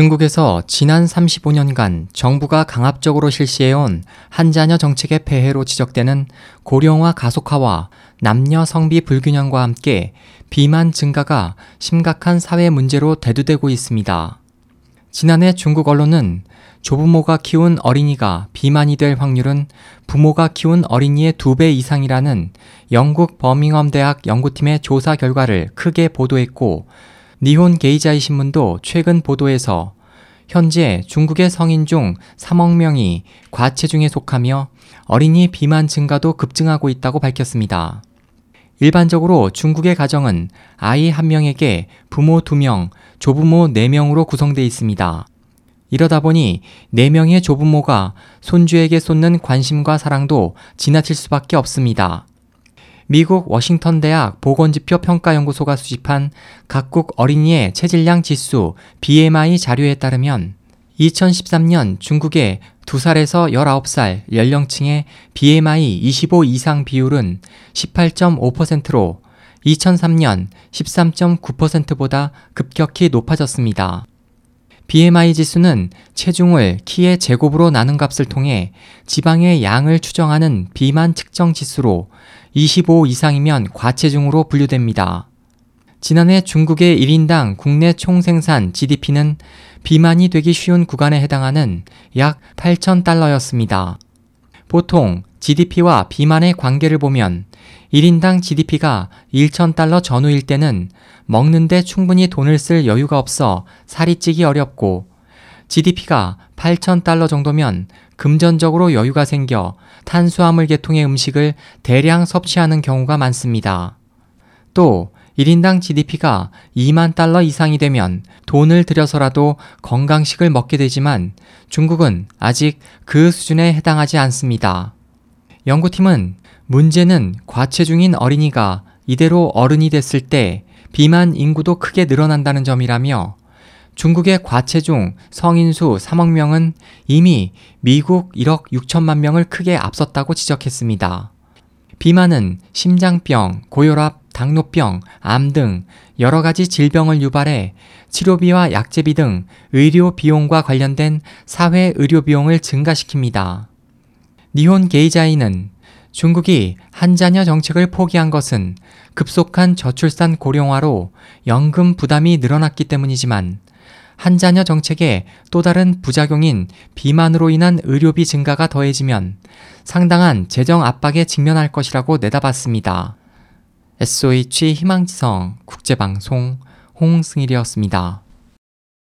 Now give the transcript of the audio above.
중국에서 지난 35년간 정부가 강압적으로 실시해온 한자녀 정책의 폐해로 지적되는 고령화 가속화와 남녀 성비 불균형과 함께 비만 증가가 심각한 사회 문제로 대두되고 있습니다. 지난해 중국 언론은 조부모가 키운 어린이가 비만이 될 확률은 부모가 키운 어린이의 두 배 이상이라는 영국 버밍엄 대학 연구팀의 조사 결과를 크게 보도했고 니혼 게이자이 신문도 최근 보도에서 현재 중국의 성인 중 3억 명이 과체중에 속하며 어린이 비만 증가도 급증하고 있다고 밝혔습니다. 일반적으로 중국의 가정은 아이 한 명에게 부모 2명, 조부모 4명으로 구성되어 있습니다. 이러다 보니 4명의 조부모가 손주에게 쏟는 관심과 사랑도 지나칠 수밖에 없습니다. 미국 워싱턴 대학 보건지표 평가연구소가 수집한 각국 어린이의 체질량 지수 BMI 자료에 따르면 2013년 중국의 2살에서 19살 연령층의 BMI 25 이상 비율은 18.5%로 2003년 13.9%보다 급격히 높아졌습니다. BMI 지수는 체중을 키의 제곱으로 나눈 값을 통해 지방의 양을 추정하는 비만 측정 지수로 25 이상이면 과체중으로 분류됩니다. 지난해 중국의 1인당 국내 총 생산 GDP는 비만이 되기 쉬운 구간에 해당하는 약 8,000달러였습니다. 보통 GDP와 비만의 관계를 보면 1인당 GDP가 1,000달러 전후일 때는 먹는데 충분히 돈을 쓸 여유가 없어 살이 찌기 어렵고 GDP가 8,000달러 정도면 금전적으로 여유가 생겨 탄수화물 계통의 음식을 대량 섭취하는 경우가 많습니다. 또 1인당 GDP가 2만 달러 이상이 되면 돈을 들여서라도 건강식을 먹게 되지만 중국은 아직 그 수준에 해당하지 않습니다. 연구팀은 문제는 과체중인 어린이가 이대로 어른이 됐을 때 비만 인구도 크게 늘어난다는 점이라며 중국의 과체중 성인수 3억 명은 이미 미국 1억 6천만 명을 크게 앞섰다고 지적했습니다. 비만은 심장병, 고혈압, 당뇨병, 암 등 여러 가지 질병을 유발해 치료비와 약제비 등 의료 비용과 관련된 사회 의료 비용을 증가시킵니다. 니혼 게이자이는 중국이 한자녀 정책을 포기한 것은 급속한 저출산 고령화로 연금 부담이 늘어났기 때문이지만 한자녀 정책의 또 다른 부작용인 비만으로 인한 의료비 증가가 더해지면 상당한 재정 압박에 직면할 것이라고 내다봤습니다. SOH 희망지성 국제방송 홍승일이었습니다.